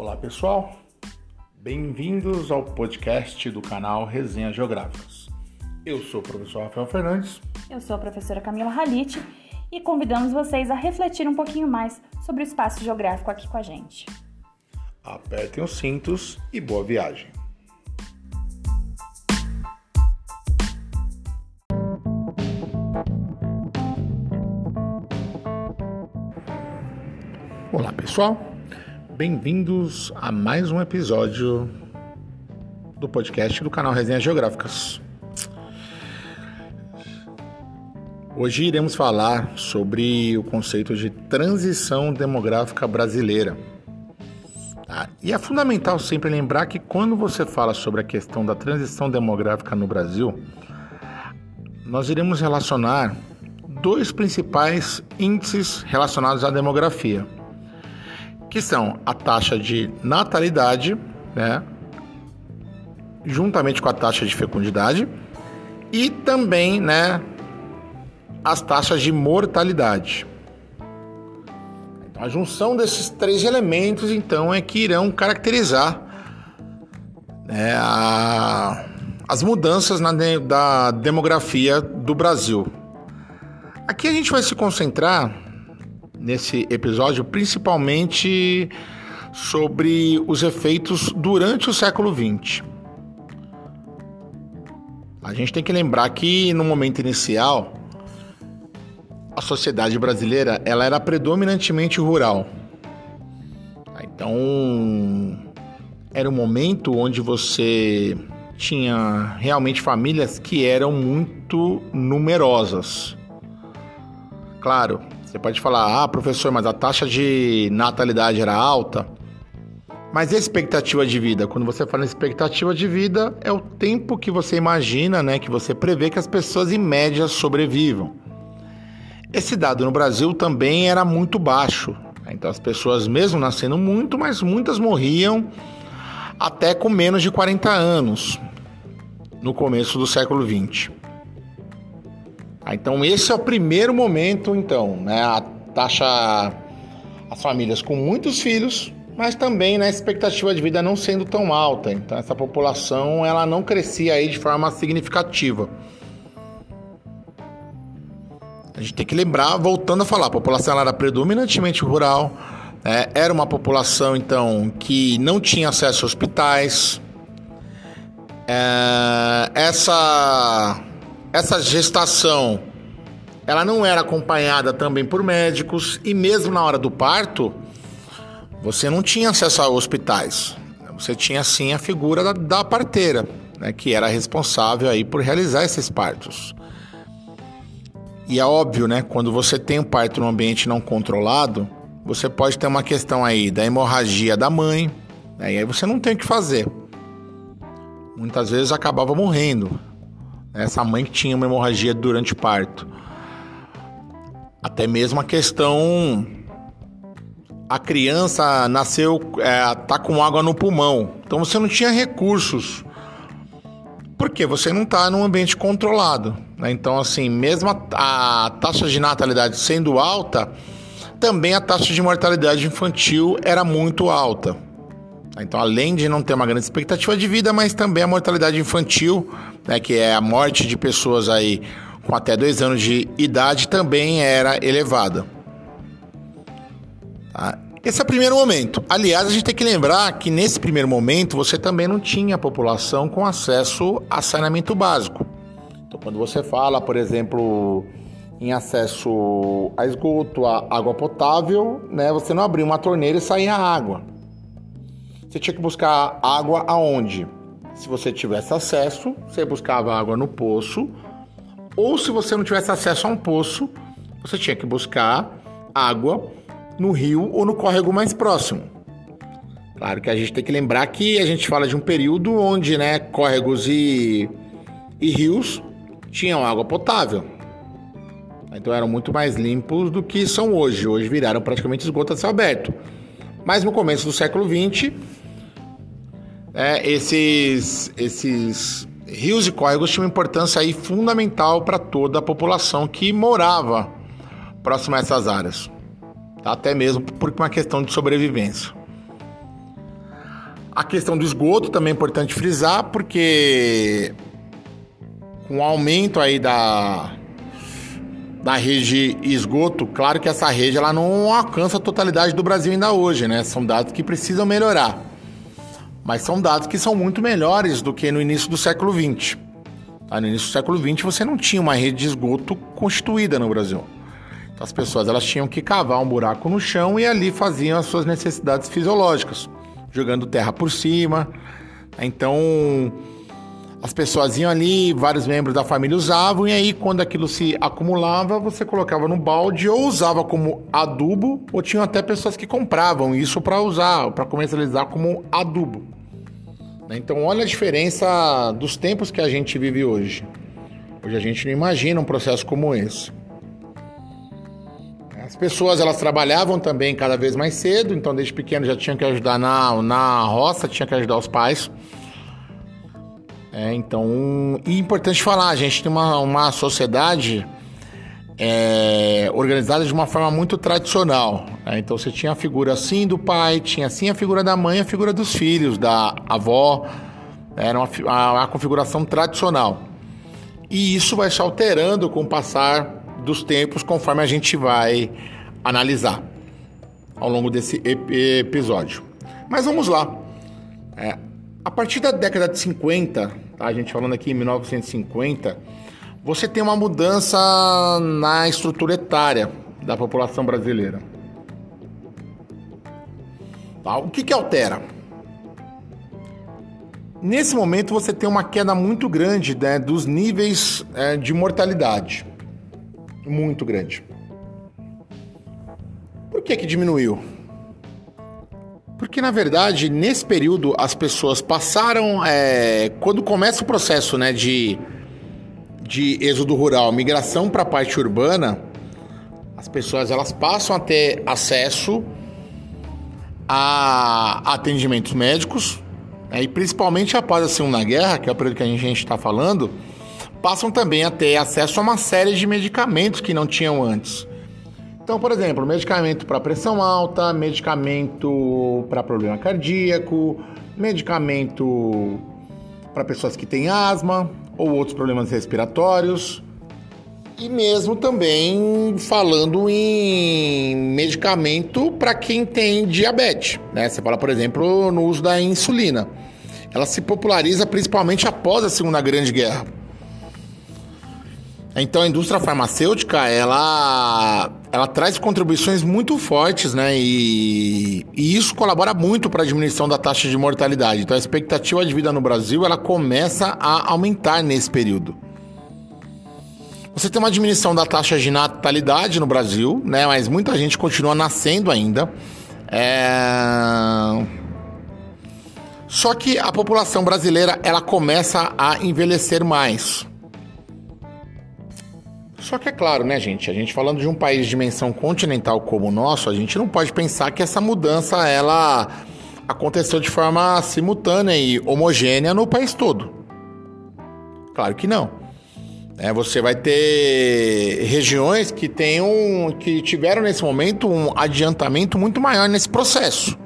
Olá pessoal, bem-vindos ao podcast do canal Resenha Geográficas. Eu sou o professor Rafael Fernandes. Eu sou a professora Camila Halite e convidamos vocês a refletir um pouquinho mais sobre o espaço geográfico aqui com a gente. Apertem os cintos e boa viagem. Olá pessoal, bem-vindos a mais um episódio do podcast do canal Resenhas Geográficas. Hoje iremos falar sobre o conceito de transição demográfica brasileira. Tá? E é fundamental sempre lembrar que quando você fala sobre a questão da transição demográfica no Brasil, nós iremos relacionar dois principais índices relacionados à demografia que são a taxa de natalidade, né, juntamente com a taxa de fecundidade, e também, né, as taxas de mortalidade. Então, a junção desses três elementos, então, é que irão caracterizar né, a, as mudanças na, da demografia do Brasil. Aqui a gente vai se concentrar nesse episódio, principalmente sobre os efeitos durante o século XX. A gente tem que lembrar que no momento inicial a sociedade brasileira ela era predominantemente rural. Então era um momento onde você tinha realmente famílias que eram muito numerosas. Claro, você pode falar, ah, professor, mas a taxa de natalidade era alta. Mas e a expectativa de vida? Quando você fala em expectativa de vida, é o tempo que você imagina, né, que você prevê que as pessoas em média sobrevivam. Esse dado no Brasil também era muito baixo. Então as pessoas mesmo nascendo muito, mas muitas morriam até com menos de 40 anos no começo do século 20. Ah, então esse é o primeiro momento, então, né? A taxa, as famílias com muitos filhos, mas também na né, expectativa de vida não sendo tão alta. Então essa população ela não crescia aí de forma significativa. A gente tem que lembrar, voltando a falar, a população era predominantemente rural, né? era uma população então que não tinha acesso a hospitais. É, essa essa gestação ela não era acompanhada também por médicos e mesmo na hora do parto você não tinha acesso a hospitais. Você tinha sim a figura da, da parteira, né, que era responsável aí por realizar esses partos. E é óbvio, né, quando você tem um parto num ambiente não controlado, você pode ter uma questão aí da hemorragia da mãe, né, e aí você não tem o que fazer. Muitas vezes acabava morrendo, essa mãe que tinha uma hemorragia durante o parto. Até mesmo a questão. A criança nasceu, é, tá com água no pulmão. Então você não tinha recursos. Porque você não está num ambiente controlado. Né? Então, assim, mesmo a, a taxa de natalidade sendo alta, também a taxa de mortalidade infantil era muito alta. Então, além de não ter uma grande expectativa de vida, mas também a mortalidade infantil né, que é a morte de pessoas aí com até dois anos de idade, também era elevada. Tá? Esse é o primeiro momento. Aliás, a gente tem que lembrar que nesse primeiro momento você também não tinha população com acesso a saneamento básico. Então, quando você fala, por exemplo, em acesso a esgoto, a água potável, né, você não abria uma torneira e saía água. Você tinha que buscar água aonde? Se você tivesse acesso, você buscava água no poço, ou se você não tivesse acesso a um poço, você tinha que buscar água no rio ou no córrego mais próximo. Claro que a gente tem que lembrar que a gente fala de um período onde, né, córregos e, e rios tinham água potável. Então eram muito mais limpos do que são hoje. Hoje viraram praticamente esgoto a céu aberto. Mas no começo do século XX, é, esses, esses rios e córregos tinham uma importância aí fundamental para toda a população que morava próximo a essas áreas, até mesmo por uma questão de sobrevivência. A questão do esgoto também é importante frisar, porque com o aumento aí da, da rede esgoto, claro que essa rede ela não alcança a totalidade do Brasil ainda hoje, né? São dados que precisam melhorar. Mas são dados que são muito melhores do que no início do século XX. Tá? No início do século XX você não tinha uma rede de esgoto constituída no Brasil. Então, as pessoas elas tinham que cavar um buraco no chão e ali faziam as suas necessidades fisiológicas, jogando terra por cima. Então as pessoas iam ali, vários membros da família usavam, e aí quando aquilo se acumulava, você colocava no balde ou usava como adubo, ou tinham até pessoas que compravam isso para usar, para comercializar como adubo. Né? Então, olha a diferença dos tempos que a gente vive hoje. Hoje a gente não imagina um processo como esse. As pessoas elas trabalhavam também cada vez mais cedo, então desde pequeno já tinham que ajudar na, na roça, tinha que ajudar os pais. É, então, e importante falar, a gente tem uma, uma sociedade é, organizada de uma forma muito tradicional. Né? Então você tinha a figura assim do pai, tinha assim a figura da mãe, a figura dos filhos, da avó. Era uma, a, configuração tradicional. E isso vai se alterando com o passar dos tempos conforme a gente vai analisar ao longo desse episódio. Mas vamos lá. É, a partir da década de 50, tá? a gente falando aqui em 1950 você tem uma mudança na estrutura etária da população brasileira. Tá? O que, que altera? Nesse momento você tem uma queda muito grande né, dos níveis é, de mortalidade. Muito grande. Por que, que diminuiu? Porque na verdade, nesse período, as pessoas passaram. É, quando começa o processo né, de de êxodo rural, migração para a parte urbana, as pessoas elas passam a ter acesso a atendimentos médicos, né, e principalmente após a Segunda Guerra, que é o período que a gente está falando, passam também a ter acesso a uma série de medicamentos que não tinham antes. Então, por exemplo, medicamento para pressão alta, medicamento para problema cardíaco, medicamento para pessoas que têm asma, ou outros problemas respiratórios. E mesmo também falando em medicamento para quem tem diabetes. Né? Você fala, por exemplo, no uso da insulina. Ela se populariza principalmente após a Segunda Grande Guerra. Então a indústria farmacêutica ela, ela traz contribuições muito fortes, né? E, e isso colabora muito para a diminuição da taxa de mortalidade. Então a expectativa de vida no Brasil ela começa a aumentar nesse período. Você tem uma diminuição da taxa de natalidade no Brasil, né? Mas muita gente continua nascendo ainda. É... Só que a população brasileira ela começa a envelhecer mais. Só que é claro, né, gente? A gente falando de um país de dimensão continental como o nosso, a gente não pode pensar que essa mudança ela aconteceu de forma simultânea e homogênea no país todo. Claro que não. É, você vai ter regiões que tenham, que tiveram nesse momento um adiantamento muito maior nesse processo,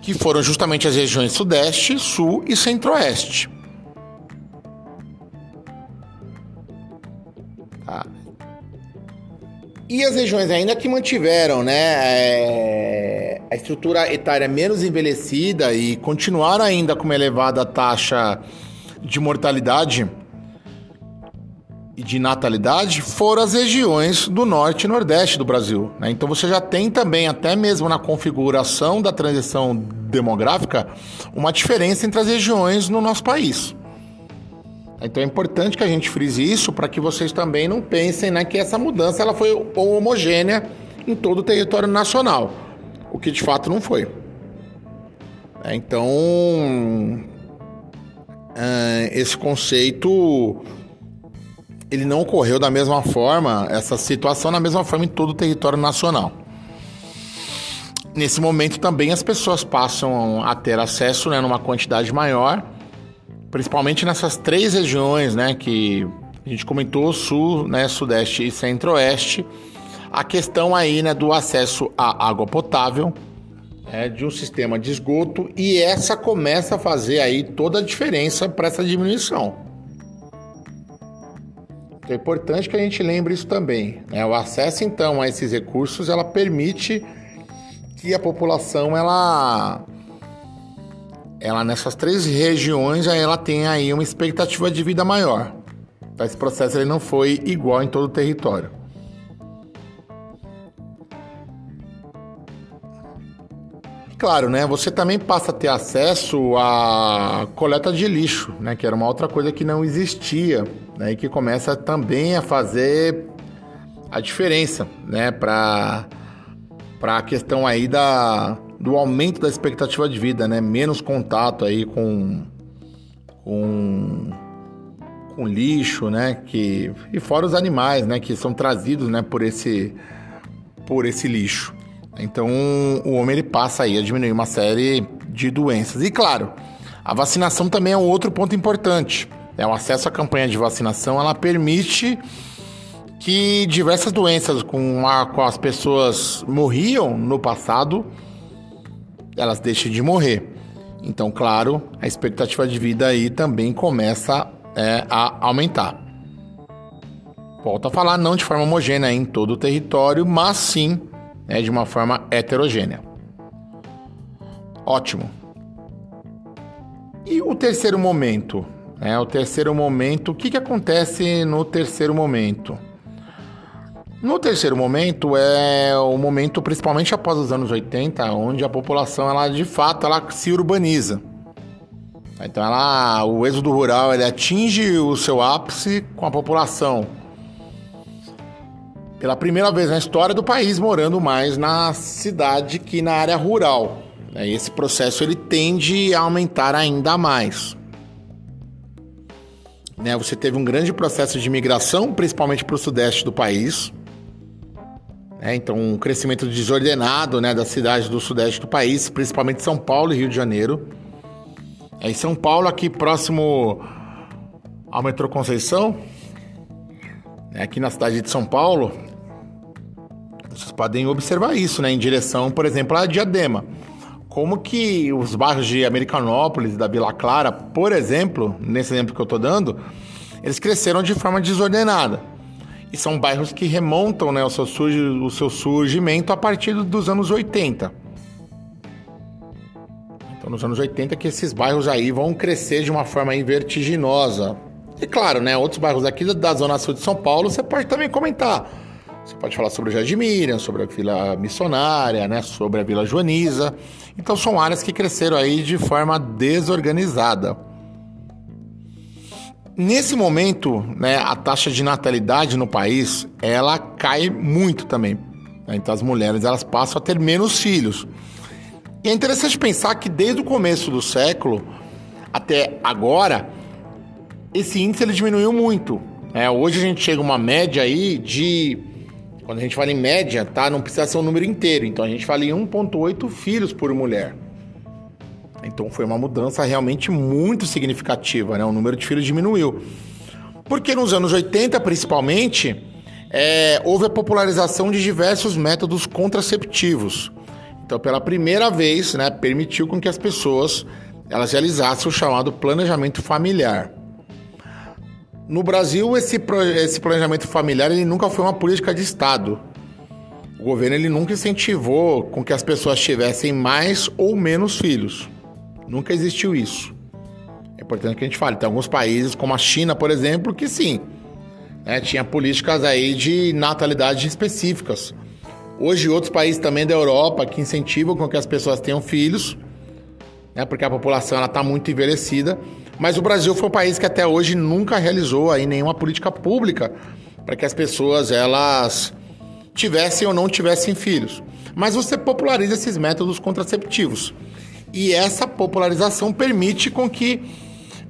que foram justamente as regiões Sudeste, Sul e Centro-Oeste. E as regiões ainda que mantiveram né, é, a estrutura etária menos envelhecida e continuaram ainda com uma elevada taxa de mortalidade e de natalidade foram as regiões do norte e nordeste do Brasil. Né? Então você já tem também, até mesmo na configuração da transição demográfica, uma diferença entre as regiões no nosso país. Então é importante que a gente frise isso para que vocês também não pensem né, que essa mudança ela foi homogênea em todo o território nacional, o que de fato não foi. É, então, é, esse conceito ele não ocorreu da mesma forma, essa situação da mesma forma em todo o território nacional. Nesse momento também as pessoas passam a ter acesso né, numa quantidade maior principalmente nessas três regiões, né, que a gente comentou, sul, né, sudeste e centro-oeste, a questão aí, né, do acesso à água potável né, de um sistema de esgoto e essa começa a fazer aí toda a diferença para essa diminuição. Então, é importante que a gente lembre isso também. Né? O acesso então a esses recursos ela permite que a população ela ela nessas três regiões ela tem aí uma expectativa de vida maior. Então, esse processo ele não foi igual em todo o território. claro, né, você também passa a ter acesso à coleta de lixo, né, que era uma outra coisa que não existia, né, e que começa também a fazer a diferença, né, para para a questão aí da do aumento da expectativa de vida, né, menos contato aí com com com lixo, né, que e fora os animais, né, que são trazidos, né, por esse por esse lixo. Então, o homem ele passa aí a diminuir uma série de doenças. E claro, a vacinação também é um outro ponto importante. É, o acesso à campanha de vacinação ela permite que diversas doenças com, a, com as pessoas morriam no passado, elas deixem de morrer. Então, claro, a expectativa de vida aí também começa é, a aumentar. Volto a falar, não de forma homogênea em todo o território, mas sim né, de uma forma heterogênea. Ótimo. E o terceiro momento? É, o terceiro momento, o que, que acontece no terceiro momento? No terceiro momento é o momento, principalmente após os anos 80, onde a população, ela de fato, ela se urbaniza. Então, ela, o êxodo rural ele atinge o seu ápice com a população pela primeira vez na história do país morando mais na cidade que na área rural. Né? Esse processo ele tende a aumentar ainda mais. Né? Você teve um grande processo de migração, principalmente para o sudeste do país. Né? Então, um crescimento desordenado né, das cidades do sudeste do país, principalmente São Paulo e Rio de Janeiro. Em São Paulo, aqui próximo ao metrô Conceição, né, aqui na cidade de São Paulo, vocês podem observar isso, né? Em direção, por exemplo, a Diadema. Como que os bairros de Americanópolis, da Vila Clara, por exemplo, nesse exemplo que eu estou dando, eles cresceram de forma desordenada. E são bairros que remontam né, o, seu o seu surgimento a partir dos anos 80. Então, nos anos 80 que esses bairros aí vão crescer de uma forma vertiginosa. E claro, né, outros bairros aqui da Zona Sul de São Paulo, você pode também comentar. Você pode falar sobre o Jardim Miriam, sobre a Vila Missionária, né, sobre a Vila Joaniza. Então são áreas que cresceram aí de forma desorganizada. Nesse momento, né, a taxa de natalidade no país, ela cai muito também. Né? Então as mulheres elas passam a ter menos filhos. E é interessante pensar que desde o começo do século até agora, esse índice ele diminuiu muito. É, hoje a gente chega a uma média aí de quando a gente fala em média, tá? Não precisa ser um número inteiro. Então a gente fala em 1,8 filhos por mulher. Então foi uma mudança realmente muito significativa, né? O número de filhos diminuiu. Porque nos anos 80, principalmente, é, houve a popularização de diversos métodos contraceptivos. Então, pela primeira vez, né, permitiu com que as pessoas elas realizassem o chamado planejamento familiar. No Brasil, esse, esse planejamento familiar ele nunca foi uma política de Estado. O governo ele nunca incentivou com que as pessoas tivessem mais ou menos filhos. Nunca existiu isso. É importante que a gente fale. Tem alguns países, como a China, por exemplo, que sim, né, tinha políticas aí de natalidade específicas. Hoje, outros países também da Europa que incentivam com que as pessoas tenham filhos, né, porque a população está muito envelhecida. Mas o Brasil foi um país que até hoje nunca realizou aí nenhuma política pública para que as pessoas elas tivessem ou não tivessem filhos. Mas você populariza esses métodos contraceptivos. E essa popularização permite com que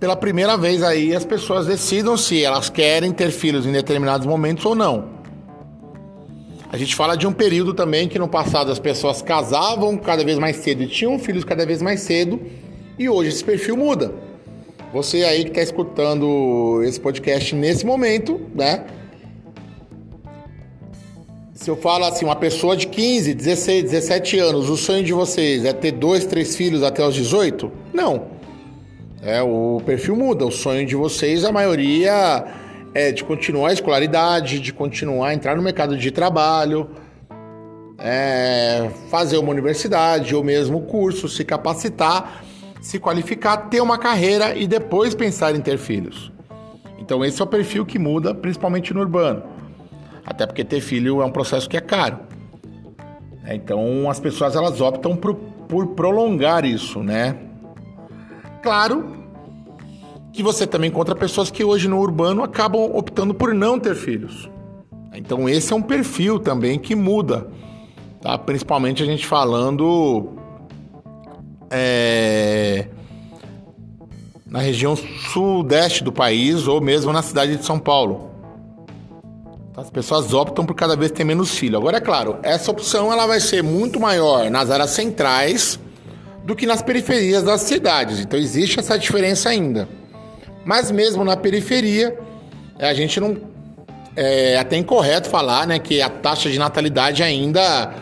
pela primeira vez aí as pessoas decidam se elas querem ter filhos em determinados momentos ou não. A gente fala de um período também que no passado as pessoas casavam cada vez mais cedo e tinham filhos cada vez mais cedo, e hoje esse perfil muda. Você aí que está escutando esse podcast nesse momento, né? Se eu falo assim, uma pessoa de 15, 16, 17 anos, o sonho de vocês é ter dois, três filhos até os 18? Não. É, o perfil muda. O sonho de vocês, a maioria é de continuar a escolaridade, de continuar a entrar no mercado de trabalho, é, fazer uma universidade ou mesmo curso, se capacitar, se qualificar, ter uma carreira e depois pensar em ter filhos. Então esse é o perfil que muda, principalmente no urbano. Até porque ter filho é um processo que é caro. É, então as pessoas elas optam por, por prolongar isso, né? Claro que você também encontra pessoas que hoje no urbano acabam optando por não ter filhos. Então esse é um perfil também que muda, tá? Principalmente a gente falando é, na região sudeste do país ou mesmo na cidade de São Paulo. As pessoas optam por cada vez ter menos filho. Agora é claro, essa opção ela vai ser muito maior nas áreas centrais do que nas periferias das cidades. Então existe essa diferença ainda. Mas mesmo na periferia, a gente não. É até incorreto falar né, que a taxa de natalidade ainda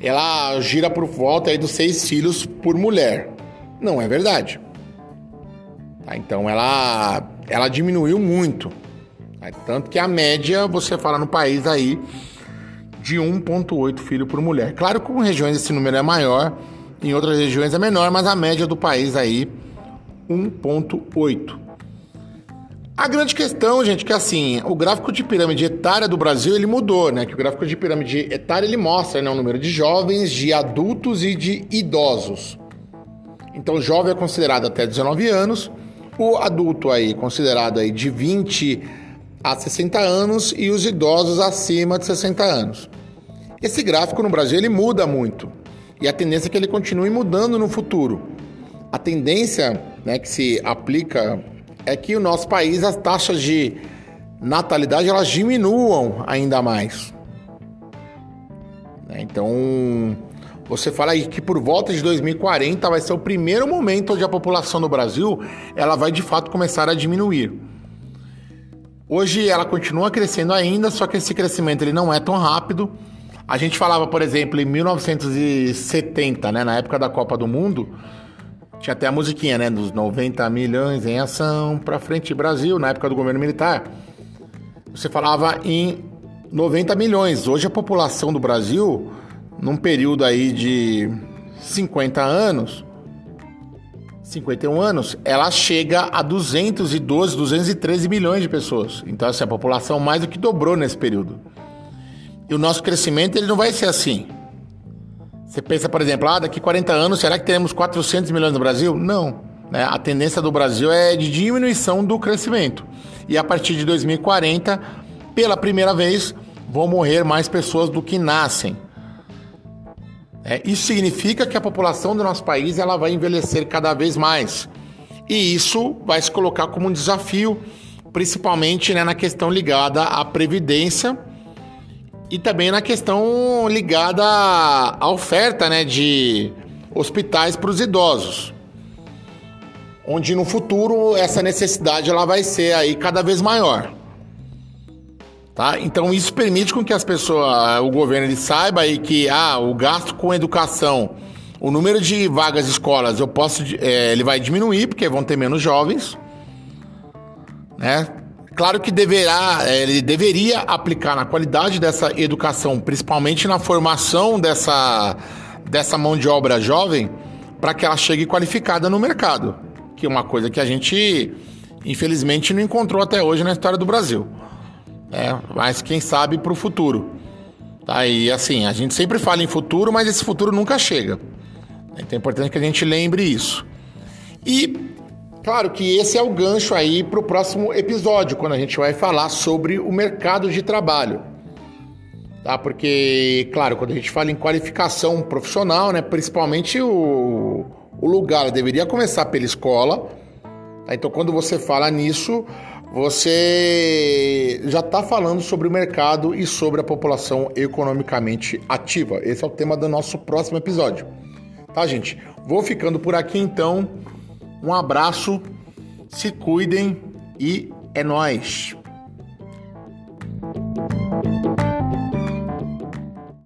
ela gira por volta aí dos seis filhos por mulher. Não é verdade. Tá, então ela, ela diminuiu muito. Tanto que a média, você fala no país aí, de 1,8 filho por mulher. Claro que em regiões esse número é maior, em outras regiões é menor, mas a média do país aí, 1,8. A grande questão, gente, é que assim, o gráfico de pirâmide etária do Brasil, ele mudou, né? Que o gráfico de pirâmide etária, ele mostra né, o número de jovens, de adultos e de idosos. Então, jovem é considerado até 19 anos, o adulto aí considerado aí de 20 a 60 anos e os idosos acima de 60 anos. Esse gráfico no Brasil, ele muda muito. E a tendência é que ele continue mudando no futuro. A tendência né, que se aplica é que o nosso país as taxas de natalidade elas diminuam ainda mais. Né? Então, você fala aí que por volta de 2040 vai ser o primeiro momento onde a população do Brasil ela vai de fato começar a diminuir. Hoje ela continua crescendo ainda, só que esse crescimento ele não é tão rápido. A gente falava, por exemplo, em 1970, né, na época da Copa do Mundo, tinha até a musiquinha, né? Dos 90 milhões em ação para frente Brasil, na época do governo militar. Você falava em 90 milhões. Hoje a população do Brasil, num período aí de 50 anos, 51 anos, ela chega a 212, 213 milhões de pessoas. Então, assim, a população mais do que dobrou nesse período. E o nosso crescimento ele não vai ser assim. Você pensa, por exemplo, ah, daqui 40 anos, será que teremos 400 milhões no Brasil? Não. Né? A tendência do Brasil é de diminuição do crescimento. E a partir de 2040, pela primeira vez, vão morrer mais pessoas do que nascem. É, isso significa que a população do nosso país ela vai envelhecer cada vez mais. E isso vai se colocar como um desafio, principalmente né, na questão ligada à previdência e também na questão ligada à oferta né, de hospitais para os idosos. Onde no futuro essa necessidade ela vai ser aí cada vez maior. Tá? Então isso permite com que as pessoas, o governo ele saiba aí que ah, o gasto com educação, o número de vagas escolas, eu posso, é, ele vai diminuir porque vão ter menos jovens, né? Claro que deverá, é, ele deveria aplicar na qualidade dessa educação, principalmente na formação dessa, dessa mão de obra jovem, para que ela chegue qualificada no mercado, que é uma coisa que a gente, infelizmente, não encontrou até hoje na história do Brasil. É, mas quem sabe para o futuro. Tá? E assim, a gente sempre fala em futuro, mas esse futuro nunca chega. Então é importante que a gente lembre isso. E Claro que esse é o gancho aí para o próximo episódio, quando a gente vai falar sobre o mercado de trabalho. Tá? Porque, claro, quando a gente fala em qualificação profissional, né, principalmente o, o lugar deveria começar pela escola. Tá? Então, quando você fala nisso, você já está falando sobre o mercado e sobre a população economicamente ativa. Esse é o tema do nosso próximo episódio. Tá, gente? Vou ficando por aqui então. Um abraço, se cuidem e é nós.